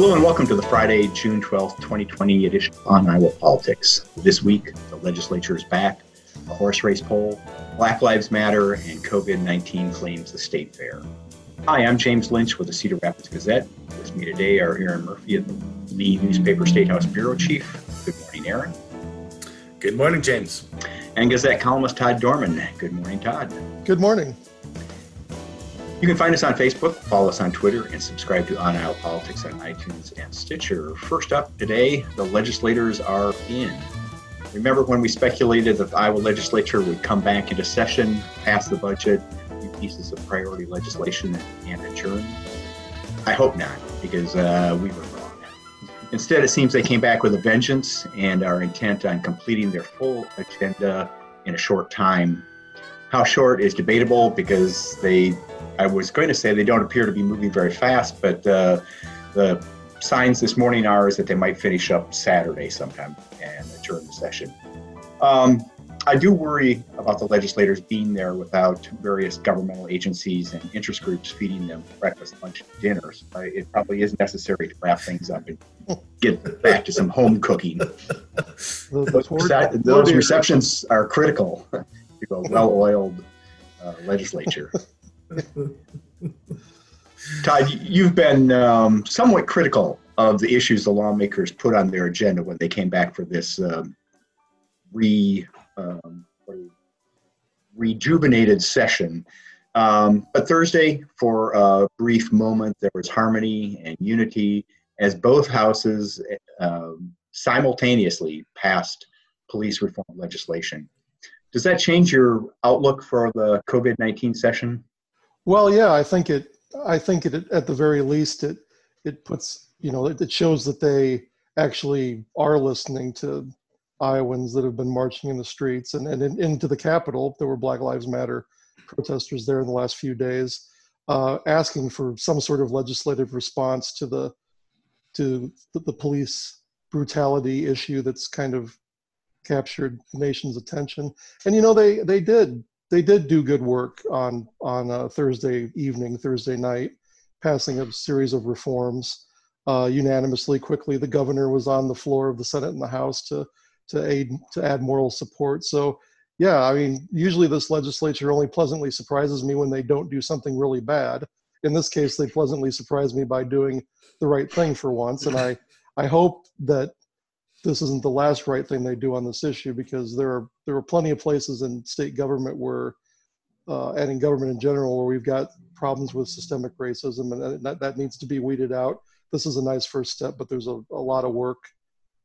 Hello and welcome to the Friday, June 12th, 2020 edition on Iowa Politics. This week, the legislature is back, a horse race poll, Black Lives Matter, and COVID 19 claims the state fair. Hi, I'm James Lynch with the Cedar Rapids Gazette. With me today are Erin Murphy, the Lee newspaper Statehouse Bureau Chief. Good morning, Erin. Good morning, James. And Gazette columnist Todd Dorman. Good morning, Todd. Good morning. You can find us on Facebook, follow us on Twitter, and subscribe to On Iowa Politics on iTunes and Stitcher. First up today, the legislators are in. Remember when we speculated that the Iowa legislature would come back into session, pass the budget, new pieces of priority legislation, and adjourn? I hope not, because uh, we were wrong. Instead, it seems they came back with a vengeance and are intent on completing their full agenda in a short time. How short is debatable because they I was going to say they don't appear to be moving very fast, but uh, the signs this morning are is that they might finish up Saturday sometime and adjourn the session. Um, I do worry about the legislators being there without various governmental agencies and interest groups feeding them breakfast, lunch, and dinners. Uh, it probably is necessary to wrap things up and get back to some home cooking. those, rece- those receptions are critical to a well-oiled uh, legislature. Todd, you've been um, somewhat critical of the issues the lawmakers put on their agenda when they came back for this um, re um, rejuvenated session. Um, but Thursday, for a brief moment, there was harmony and unity as both houses um, simultaneously passed police reform legislation. Does that change your outlook for the COVID 19 session? Well, yeah, I think it. I think it at the very least it it puts you know it, it shows that they actually are listening to Iowans that have been marching in the streets and, and in, into the Capitol. There were Black Lives Matter protesters there in the last few days, uh, asking for some sort of legislative response to the to the, the police brutality issue that's kind of captured the nation's attention. And you know they they did they did do good work on on Thursday evening, Thursday night, passing a series of reforms uh, unanimously. Quickly, the governor was on the floor of the Senate and the House to to aid to add moral support. So, yeah, I mean, usually this legislature only pleasantly surprises me when they don't do something really bad. In this case, they pleasantly surprised me by doing the right thing for once, and I I hope that this isn't the last right thing they do on this issue because there are there are plenty of places in state government where uh, and in government in general where we've got problems with systemic racism and that, that needs to be weeded out this is a nice first step but there's a, a lot of work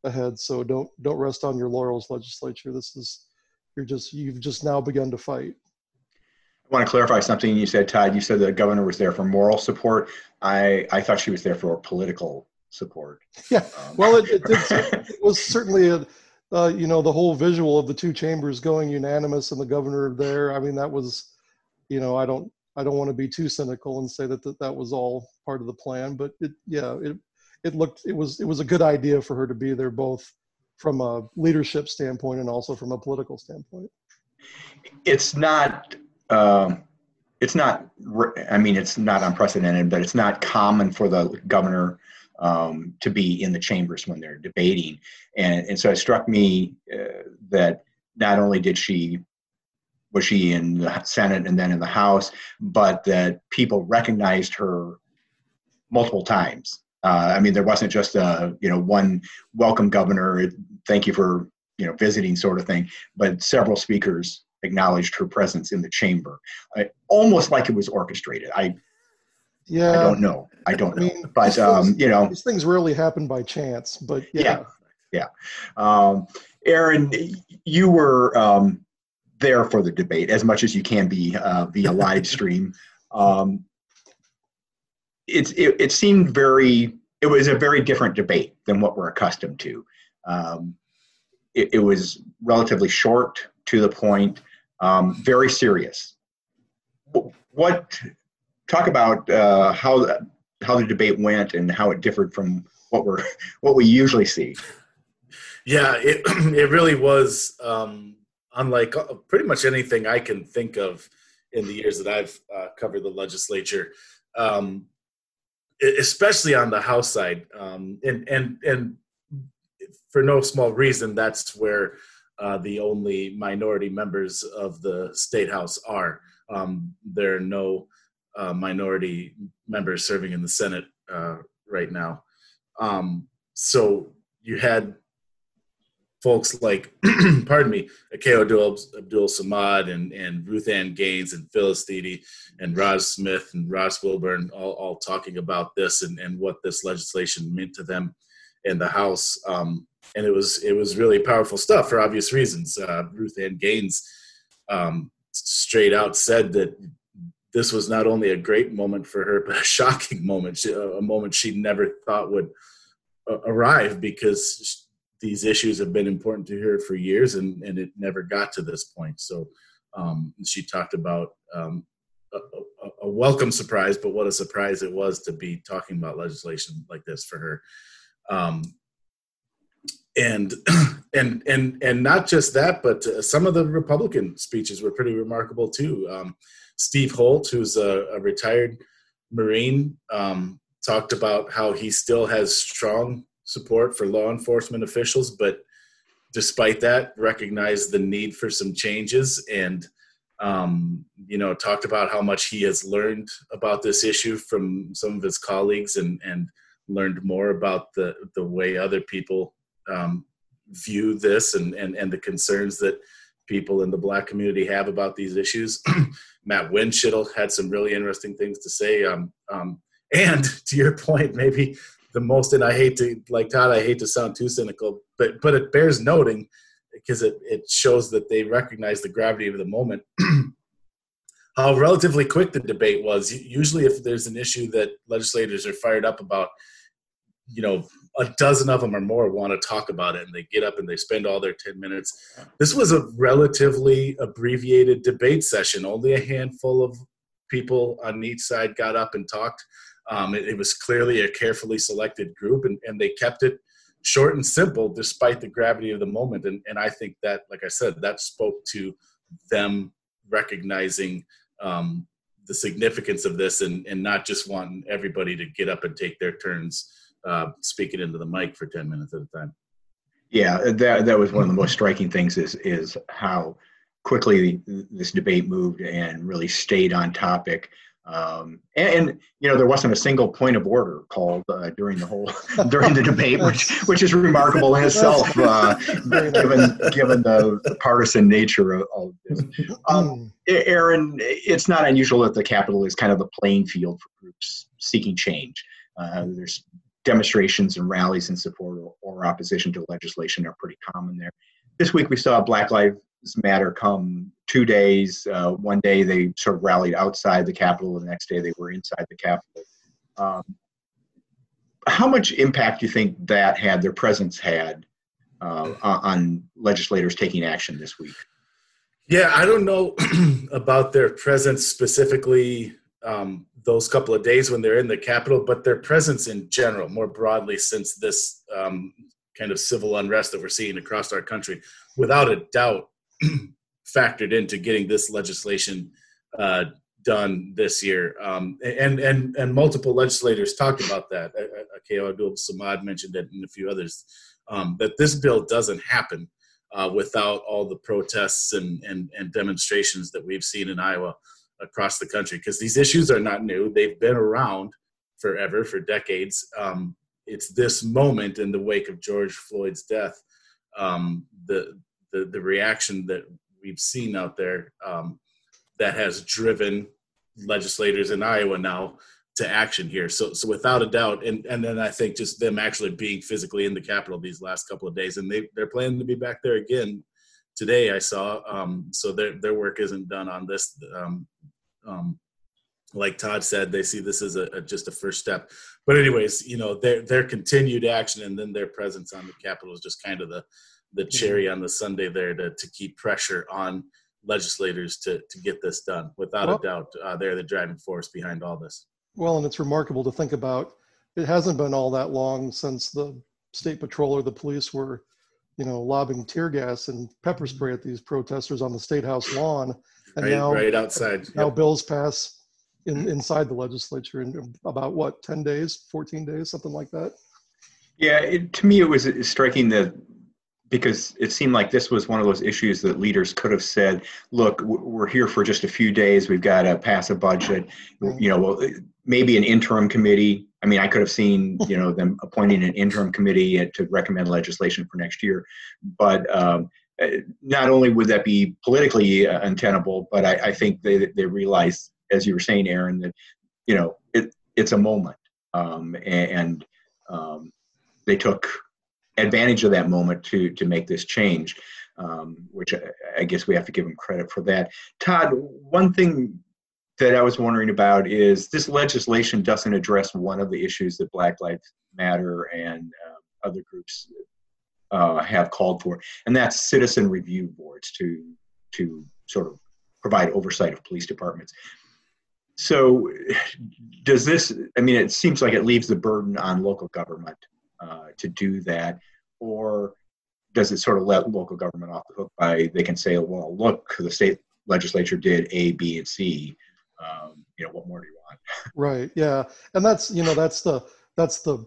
ahead so don't don't rest on your laurels legislature this is you're just you've just now begun to fight I want to clarify something you said, Todd. You said the governor was there for moral support. I, I thought she was there for political support. Yeah, um, well, it, it, it, was certainly a, uh, you know, the whole visual of the two chambers going unanimous and the governor there. I mean, that was, you know, I don't, I don't want to be too cynical and say that that, that was all part of the plan, but it, yeah, it, it looked, it was, it was a good idea for her to be there, both from a leadership standpoint and also from a political standpoint. It's not. Um, it's not. I mean, it's not unprecedented, but it's not common for the governor um, to be in the chambers when they're debating. And, and so it struck me uh, that not only did she was she in the Senate and then in the House, but that people recognized her multiple times. Uh, I mean, there wasn't just a you know one welcome governor, thank you for you know visiting sort of thing, but several speakers acknowledged her presence in the chamber, uh, almost like it was orchestrated. I yeah, I don't know. I don't I mean, know. But um, things, you know, these things rarely happen by chance. But yeah, yeah. yeah. Um, Erin, you were um, there for the debate as much as you can be uh, via live stream. Um, it's it, it seemed very. It was a very different debate than what we're accustomed to. Um, it, it, was relatively short, to the point, um, very serious. What talk about uh, how the, how the debate went and how it differed from what we're what we usually see. Yeah, it it really was um, unlike uh, pretty much anything I can think of in the years that I've uh, covered the legislature. Um, especially on the House side, um, and and and for no small reason, that's where uh, the only minority members of the state house are. Um, there are no uh, minority members serving in the Senate uh, right now. Um, so you had folks like, pardon me, Ako Abdul, Samad and, and Ruth Ann Gaines and Phyllis Thede and Ras Smith and Ross Wilburn all, all talking about this and, and what this legislation meant to them in the House. Um, and it was it was really powerful stuff for obvious reasons. Uh, Ruth Ann Gaines um, straight out said that this was not only a great moment for her, but a shocking moment, a moment she never thought would arrive because these issues have been important to her for years, and and it never got to this point. So um, she talked about. Um, a, a, a welcome surprise, but what a surprise it was to be talking about legislation like this for her. Um, and and and and not just that, but uh, some of the Republican speeches were pretty remarkable too. Um, Steve Holt, who's a, a retired Marine, um, talked about how he still has strong support for law enforcement officials, but despite that, recognized the need for some changes and um, you know talked about how much he has learned about this issue from some of his colleagues and and learned more about the the way other people um, view this and, and and the concerns that people in the black community have about these issues. Matt Windschitl had some really interesting things to say. Um, um, and to your point, maybe the most, and I hate to, like Todd, I hate to sound too cynical, but but it bears noting because it, it shows that they recognize the gravity of the moment. How relatively quick the debate was. Usually, if there's an issue that legislators are fired up about, you know, a dozen of them or more want to talk about it and they get up and they spend all their 10 minutes. This was a relatively abbreviated debate session. Only a handful of people on each side got up and talked. Um, it, it, was clearly a carefully selected group and, and they kept it short and simple despite the gravity of the moment. And, and I think that, like I said, that spoke to them recognizing um, the significance of this and, and not just wanting everybody to get up and take their turns uh, speaking into the mic for 10 minutes at a time. Yeah, that, that was one of the most striking things is, is how quickly this debate moved and really stayed on topic. Um, and, and, you know there wasn't a single point of order called uh, during the whole during the debate, which which is remarkable in itself, uh, given given the, the, partisan nature of, of this. Um, Erin, it's not unusual that the Capitol is kind of the playing field for groups seeking change. Uh, there's demonstrations and rallies in support or, or opposition to legislation are pretty common there. This week we saw Black Lives Matter come two days. Uh, one day they sort of rallied outside the Capitol, the next day they were inside the Capitol. Um, how much impact do you think that had, their presence had, uh, on legislators taking action this week? Yeah, I don't know about their presence specifically um, those couple of days when they're in the Capitol, but their presence in general, more broadly, since this um, kind of civil unrest that we're seeing across our country, without a doubt, factored into getting this legislation uh, done this year. Um, and and and multiple legislators talked about that. Ako Abdul Samad mentioned it, and a few others. Um, that this bill doesn't happen uh, without all the protests and, and and demonstrations that we've seen in Iowa across the country because these issues are not new. They've been around forever, for decades. Um, it's this moment in the wake of George Floyd's death, um, the, the, the reaction that we've seen out there um, that has driven legislators in Iowa now to action here. So, so without a doubt, and and then I think just them actually being physically in the Capitol these last couple of days, and they they're planning to be back there again today I saw. Um, so their their work isn't done on this. Um, um, like Todd said, they see this as a, a, just a first step. But anyways, you know their their continued action and then their presence on the Capitol is just kind of the the cherry on the Sunday there to to keep pressure on legislators to to get this done. Without well, a doubt, uh, they're the driving force behind all this. Well, and it's remarkable to think about. It hasn't been all that long since the state patrol or the police were you know, lobbing tear gas and pepper mm-hmm. spray at these protesters on the state house lawn. And right, now, right outside. Now yep. bills pass in, mm-hmm. inside the legislature in about what 10 days 14 days something like that yeah it, to me it was striking that because it seemed like this was one of those issues that leaders could have said look we're here for just a few days we've got to pass a budget you know maybe an interim committee i mean i could have seen you know them appointing an interim committee to recommend legislation for next year but um, not only would that be politically uh, untenable but I, I think they, they realized as you were saying, Erin, that you know it, it's a moment, um, and um, they took advantage of that moment to to make this change, um, which I, I, guess we have to give them credit for that. Todd, one thing that I was wondering about is this legislation doesn't address one of the issues that Black Lives Matter and uh, other groups uh, have called for, and that's citizen review boards to to sort of provide oversight of police departments. So, does this? I mean, it seems like it leaves the burden on local government uh, to do that, or does it sort of let local government off the hook by they can say, "Well, look, the state legislature did A, B, and C. Um, you know, what more do you want?" Right. Yeah, and that's you know that's the that's the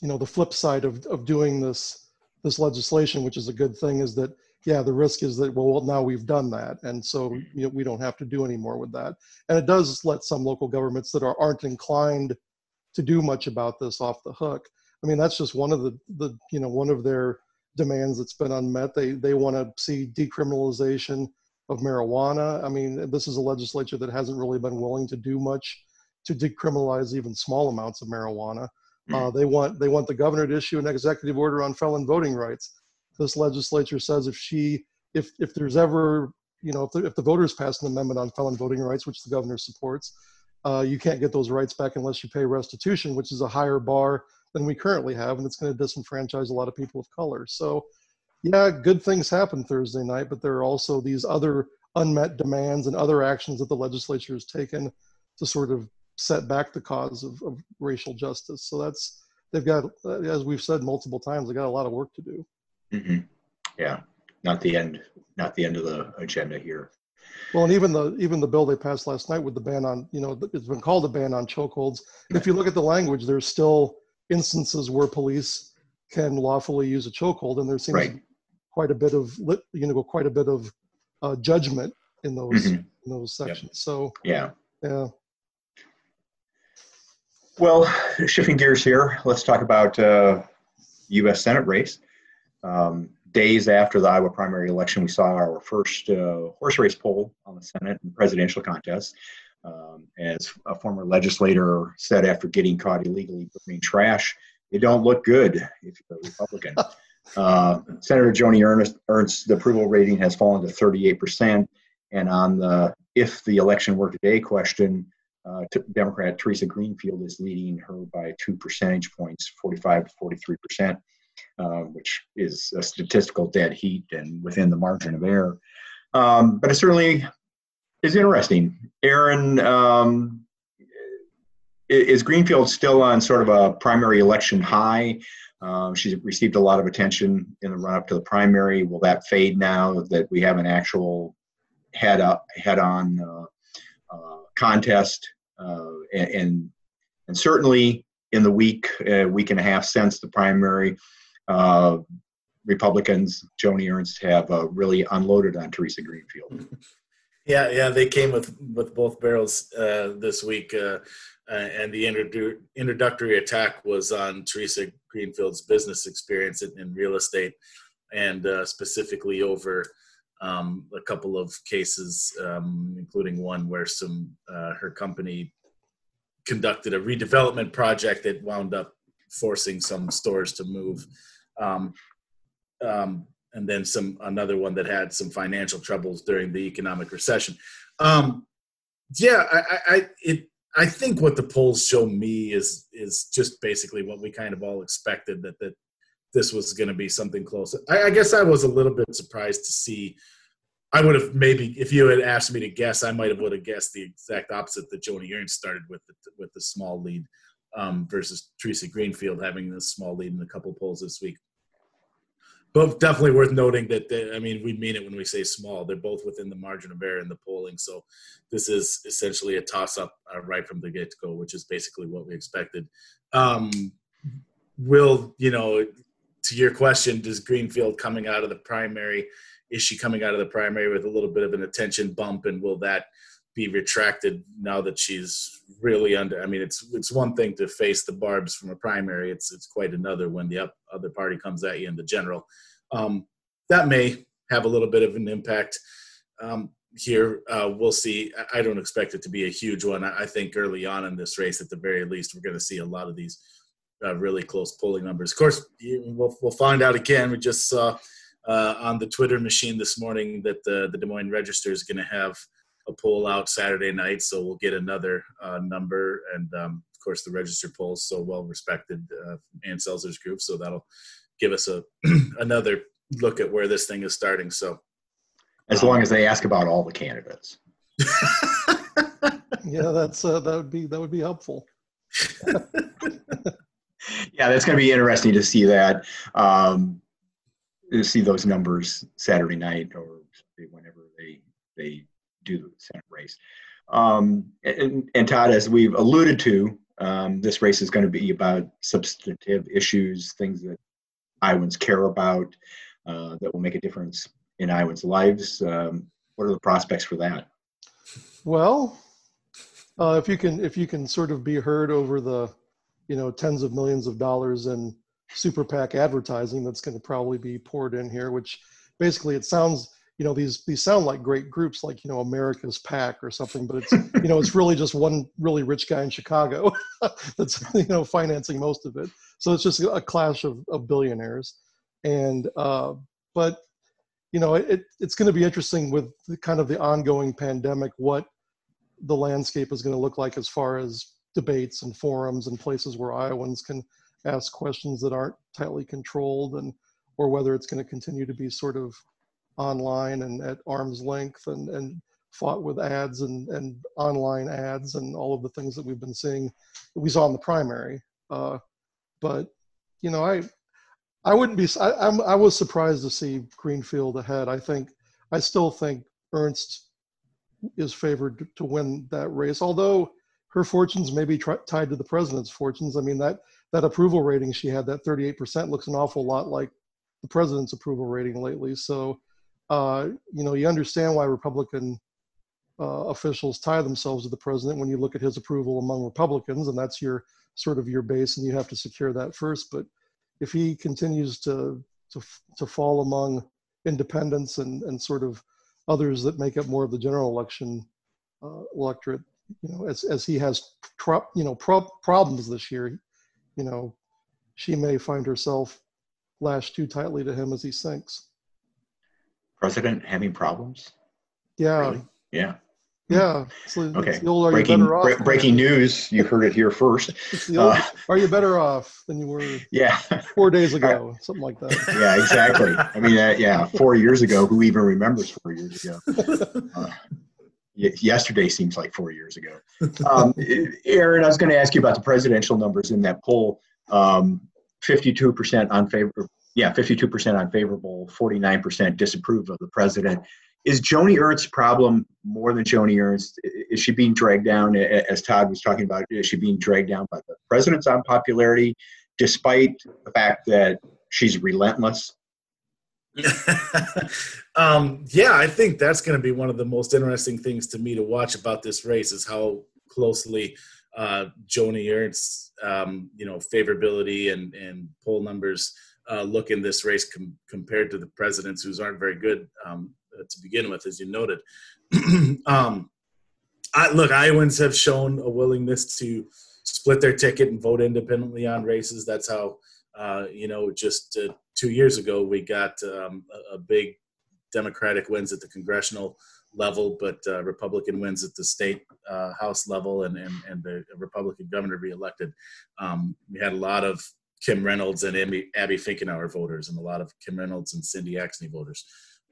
you know the flip side of of doing this this legislation, which is a good thing, is that yeah, the risk is that, well, now we've done that. And so you know, we don't have to do any more with that. And it does let some local governments that are, aren't inclined to do much about this off the hook. I mean, that's just one of the, the you know, one of their demands that's been unmet. They, they want to see decriminalization of marijuana. I mean, this is a legislature that hasn't really been willing to do much to decriminalize even small amounts of marijuana. Hmm. Uh, they want they want the governor to issue an executive order on felon voting rights this legislature says if she if if there's ever you know if the, if the voters pass an amendment on felon voting rights which the governor supports uh, you can't get those rights back unless you pay restitution which is a higher bar than we currently have and it's going to disenfranchise a lot of people of color so yeah good things happen thursday night but there are also these other unmet demands and other actions that the legislature has taken to sort of set back the cause of, of racial justice so that's they've got as we've said multiple times they've got a lot of work to do Mm-hmm. Yeah, not the end, not the end of the agenda here. Well, and even the even the bill they passed last night with the ban on, you know, it's been called a ban on chokeholds. If you look at the language, there's still instances where police can lawfully use a chokehold, and there seems right. Quite a bit of, you know, quite a bit of uh, judgment in those mm-hmm. in those sections. Yep. So yeah, yeah. Well, shifting gears here, let's talk about uh, U.S. Senate race. Um, days after the Iowa primary election, we saw our first uh, horse race poll on the Senate and presidential contest. Um, as a former legislator said after getting caught illegally burning trash, it don't look good if you're a Republican. uh, Senator Joni Ernst, Ernst, the approval rating has fallen to 38%. And on the if the election were today question, uh, Democrat Theresa Greenfield is leading her by two percentage points, 45 to 43 percent uh, which is a statistical dead heat and within the margin of error. Um, but it certainly is interesting. Erin, um, is Greenfield still on sort of a primary election high? Uh, she's received a lot of attention in the run up to the primary. Will that fade now that we have an actual head up, head on uh, uh, contest? Uh, and, and, and certainly in the week, uh, week and a half since the primary, uh, Republicans, Joni Ernst, have uh, really unloaded on Theresa Greenfield. Yeah, yeah, they came with with both barrels uh, this week, uh, uh, and the introdu- introductory attack was on Theresa Greenfield's business experience in, in real estate, and uh, specifically over um, a couple of cases, um, including one where some her company conducted a redevelopment project that wound up forcing some stores to move. Um, um, and then some another one that had some financial troubles during the economic recession. Um, yeah, I, I, it, I think what the polls show me is is just basically what we kind of all expected that that this was going to be something close. I, I, guess I was a little bit surprised to see. I would have maybe if you had asked me to guess, I might have would have guessed the exact opposite that Joni Ernst started with the, with the small lead um, versus Theresa Greenfield having this small lead in a couple polls this week. But definitely worth noting that they, I mean we mean it when we say small. They're both within the margin of error in the polling, so this is essentially a toss-up uh, right from the get-go, which is basically what we expected. Um, will you know? To your question, does Greenfield coming out of the primary? Is she coming out of the primary with a little bit of an attention bump, and will that be retracted now that she's really under? I mean, it's it's one thing to face the barbs from a primary; it's it's quite another when the up, other party comes at you in the general. Um, that may have a little bit of an impact um, here. Uh, we'll see. I don't expect it to be a huge one. I think early on in this race, at the very least, we're going to see a lot of these uh, really close polling numbers. Of course, we'll, we'll find out again. We just saw uh, on the Twitter machine this morning that the, the Des Moines Register is going to have a poll out Saturday night, so we'll get another uh, number. And um, of course, the Register polls so well respected uh, Ann Selzer's group, so that'll give us a another look at where this thing is starting. So, as long as they ask about all the candidates. yeah, that's uh, that would be that would be helpful. yeah, that's going to be interesting to see that. Um, to see those numbers Saturday night or whenever they they do the Senate race. Um, and, and, Todd, as we've alluded to, um, this race is going to be about substantive issues, things that Iowans care about, uh, that will make a difference in Iowans' lives. Um, what are the prospects for that? Well, uh, if you can, if you can sort of be heard over the, you know, tens of millions of dollars in super PAC advertising that's going to probably be poured in here, which basically it sounds, you know, these these sound like great groups, like you know, America's pack or something, but it's you know, it's really just one really rich guy in Chicago that's you know financing most of it. So it's just a clash of, of billionaires, and uh, but you know, it, it's going to be interesting with the kind of the ongoing pandemic what the landscape is going to look like as far as debates and forums and places where Iowans can ask questions that aren't tightly controlled and or whether it's going to continue to be sort of online and at arm's length and, and fought with ads and, and online ads and all of the things that we've been seeing that we saw in the primary. Uh, but, you know, I, I wouldn't be, I, I'm, I was surprised to see Greenfield ahead. I think, I still think Ernst is favored to win that race, although her fortunes may be tri- tied to the president's fortunes. I mean, that that approval rating she had, that 38%, looks an awful lot like the president's approval rating lately. So, uh, you know, you understand why Republican uh, officials tie themselves to the president when you look at his approval among Republicans, and that's your sort of your base, and you have to secure that first. But if he continues to to to fall among independents and and sort of others that make up more of the general election uh, electorate, you know, as as he has you know pro- problems this year, you know, she may find herself lashed too tightly to him as he sinks. President having problems? Yeah. Really? Yeah. Yeah. okay. Old, breaking, off, breaking news. You heard it here first. Old, uh, are you better off than you were? Yeah. Four days ago, something like that. Yeah, exactly. I mean, uh, yeah, four years ago. Who even remembers four years ago? Uh, yesterday seems like four years ago. Um, Erin, I was going to ask you about the presidential numbers in that poll. Um, 52% unfavorable, yeah, 52% unfavorable, 49% disapprove of the president. Is Joni Ernst's problem more than Joni Ernst? Is she being dragged down, as Todd was talking about, is she being dragged down by the president's unpopularity, despite the fact that she's relentless um, yeah, I think that's going to be one of the most interesting things to me to watch about this race is how closely uh, Joni Ernst's, um, you know, favorability and and poll numbers uh, look in this race com- compared to the presidents, whose aren't very good um, uh, to begin with, as you noted. um, I, look, Iowans have shown a willingness to split their ticket and vote independently on races. That's how uh, you know, just uh, two years ago, we got um, a, a, big Democratic wins at the congressional level, but uh, Republican wins at the state uh, House level, and, and, and the Republican governor reelected. Um, we had a lot of Kim Reynolds and Abby, Abby Finkenauer voters, and a lot of Kim Reynolds and Cindy Axne voters.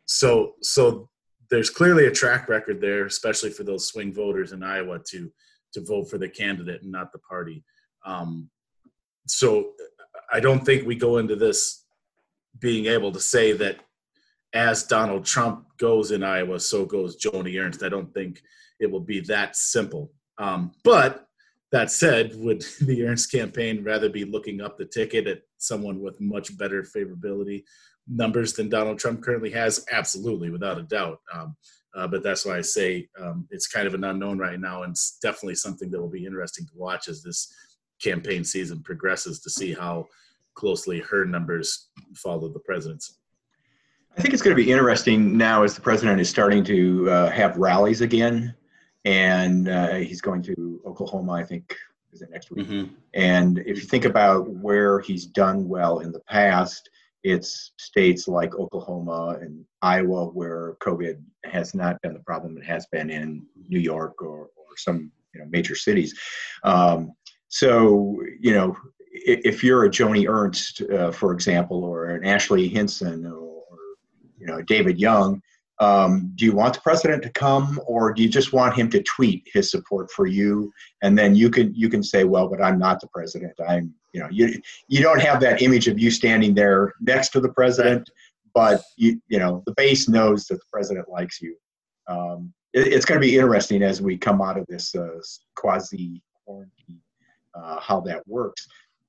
So, so there's clearly a track record there, especially for those swing voters in Iowa to to vote for the candidate and not the party. Um, so I don't think we go into this being able to say that as Donald Trump goes in Iowa, so goes Joni Ernst. I don't think it will be that simple. Um, but that said, would the Ernst campaign rather be looking up the ticket at someone with much better favorability numbers than Donald Trump currently has? Absolutely, without a doubt. Um, uh, but that's why I say um, it's kind of an unknown right now, and it's definitely something that will be interesting to watch as this campaign season progresses to see how closely her numbers follow the president's. I think it's going to be interesting now as the president is starting to uh, have rallies again, and uh, he's going to Oklahoma, I think, is it next week? Mm-hmm. And if you think about where he's done well in the past, it's states like Oklahoma and Iowa where COVID has not been the problem it has been in New York or, or some you know major cities. Um, so you know if you're a Joni Ernst, uh, for example, or an Ashley Hinson, or, or you know David Young, um, do you want the president to come, or do you just want him to tweet his support for you, and then you can you can say, well, but I'm not the president. I'm you know you you don't have that image of you standing there next to the president, but you you know the base knows that the president likes you. Um, it, it's going to be interesting as we come out of this uh, quasi quarantine, uh, how that works.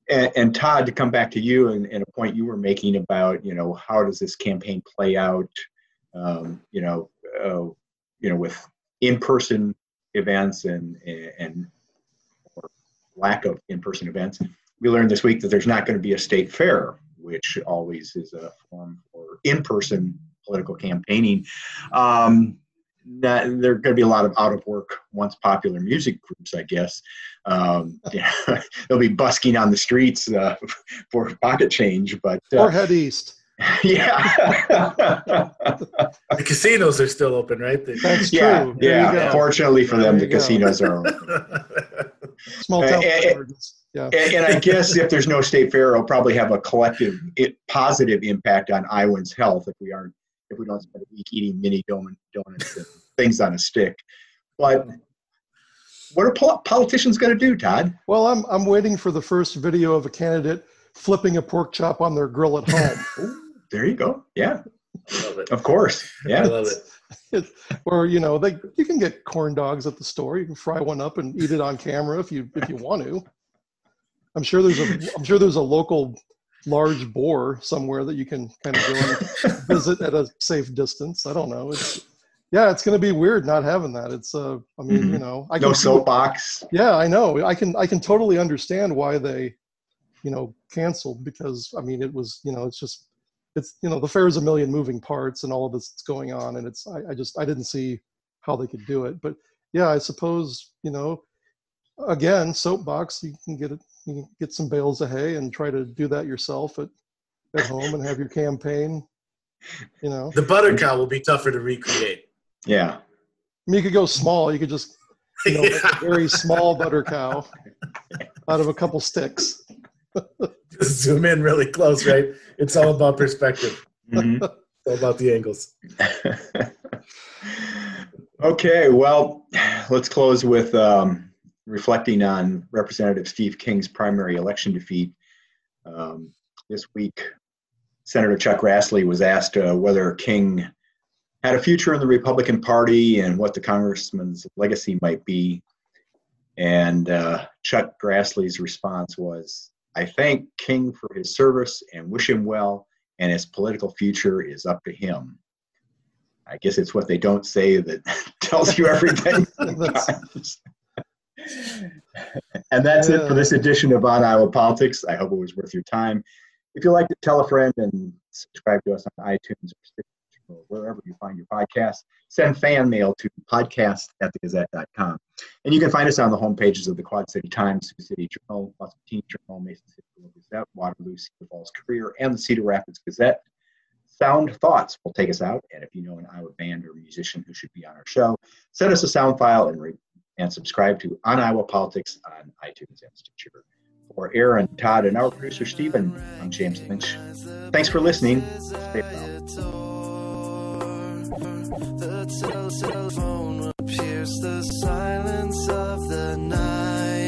And, and, Todd, to come back to you and, and, a point you were making about, you know, how does this campaign play out, um, you know, uh, you know, with in-person events and and or lack of in-person events. We learned this week that there's not going to be a state fair, which always is a form for in-person political campaigning. Um, that there are going to be a lot of out of work once popular music groups, I guess. Um, yeah, they'll be busking on the streets uh, for pocket change, but uh, or head east. Yeah, the casinos are still open, right? That's yeah, true. Yeah, fortunately for them, the casinos are open. Small town. And, yeah. And, and, I guess if there's no state fair, it'll probably have a collective it, positive impact on Iowans' health if we aren't if we don't spend a week eating mini donuts and things on a stick. But what are pol- politicians going to do, Todd? Well, I'm I'm waiting for the first video of a candidate flipping a pork chop on their grill at home. Ooh, there you go. Yeah. Of course. Yeah. I love it. or you know, they you can get corn dogs at the store. You can fry one up and eat it on camera if you if you want to. I'm sure there's a I'm sure there's a local large boar somewhere that you can kind of go and visit at a safe distance. I don't know. It's yeah, it's going to be weird not having that. It's uh, I mean, mm-hmm. you know, I no soapbox. Yeah, I know. I can I can totally understand why they, you know, canceled because I mean it was you know it's just it's you know the fair is a million moving parts and all of this is going on and it's I, I just I didn't see how they could do it. But yeah, I suppose you know, again, soapbox you can get it you can get some bales of hay and try to do that yourself at at home and have your campaign. You know, the butter cow will be tougher to recreate. Yeah. I mean, you could go small. You could just, you know, yeah. a very small butter cow out of a couple sticks. just zoom in really close, right? It's all about perspective. Mm-hmm. it's all about the angles. okay, well, let's close with um, reflecting on Representative Steve King's primary election defeat. Um, this week, Senator Chuck Grassley was asked uh, whether King had a future in the Republican Party and what the congressman's legacy might be. And uh, Chuck Grassley's response was, I thank King for his service and wish him well, and his political future is up to him. I guess it's what they don't say that tells you everything. and that's it for this edition of On Iowa Politics. I hope it was worth your time. If you'd like to tell a friend and subscribe to us on iTunes or wherever you find your podcast, send fan mail to podcast at. And you can find us on the home pages of the Quad City Times, Sioux City Journal, Teen Journal, Mason City Gazette, Waterloo, Cedar Falls Courier, and the Cedar Rapids Gazette. Sound Thoughts will take us out. And if you know an Iowa band or musician who should be on our show, send us a sound file and, re- and subscribe to On Iowa Politics on iTunes and Stitcher. For Erin, Todd, and our producer, Stephen, I'm James Lynch. Thanks for listening. Stay well cell phone will pierce the silence of the night.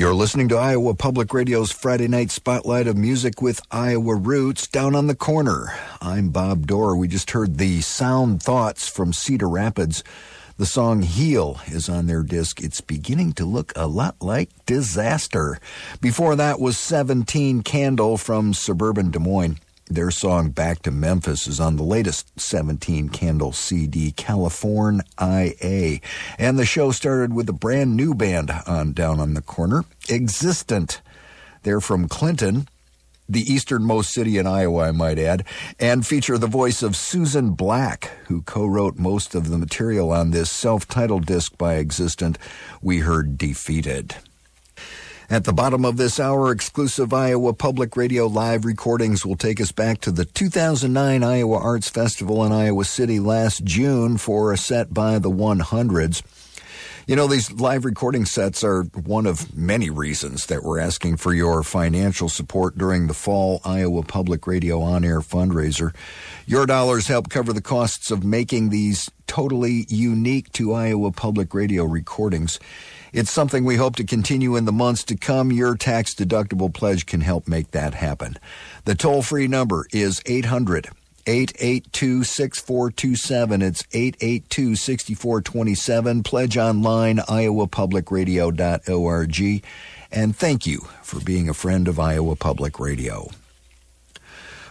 You're listening to Iowa Public Radio's Friday Night Spotlight of Music with Iowa Roots down on the corner. I'm Bob Dorr. We just heard the Sound Thoughts from Cedar Rapids. The song Heal is on their disc. It's beginning to look a lot like Disaster. Before that was 17 Candle from suburban Des Moines. Their song Back to Memphis is on the latest 17 Candle CD, California IA. And the show started with a brand new band on Down on the Corner, Existent. They're from Clinton, the easternmost city in Iowa, I might add, and feature the voice of Susan Black, who co wrote most of the material on this self titled disc by Existent. We heard Defeated. At the bottom of this hour, exclusive Iowa Public Radio live recordings will take us back to the 2009 Iowa Arts Festival in Iowa City last June for a set by the 100s. You know, these live recording sets are one of many reasons that we're asking for your financial support during the fall Iowa Public Radio on air fundraiser. Your dollars help cover the costs of making these totally unique to Iowa Public Radio recordings. It's something we hope to continue in the months to come. Your tax deductible pledge can help make that happen. The toll free number is 800 882 6427. It's 882 6427. Pledge online, iowapublicradio.org. And thank you for being a friend of Iowa Public Radio.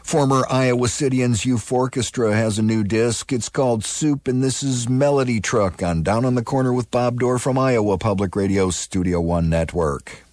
Former Iowa Cityans Euforquestra has a new disc. It's called Soup, and this is Melody Truck on Down on the Corner with Bob Dorr from Iowa Public Radio's Studio One Network.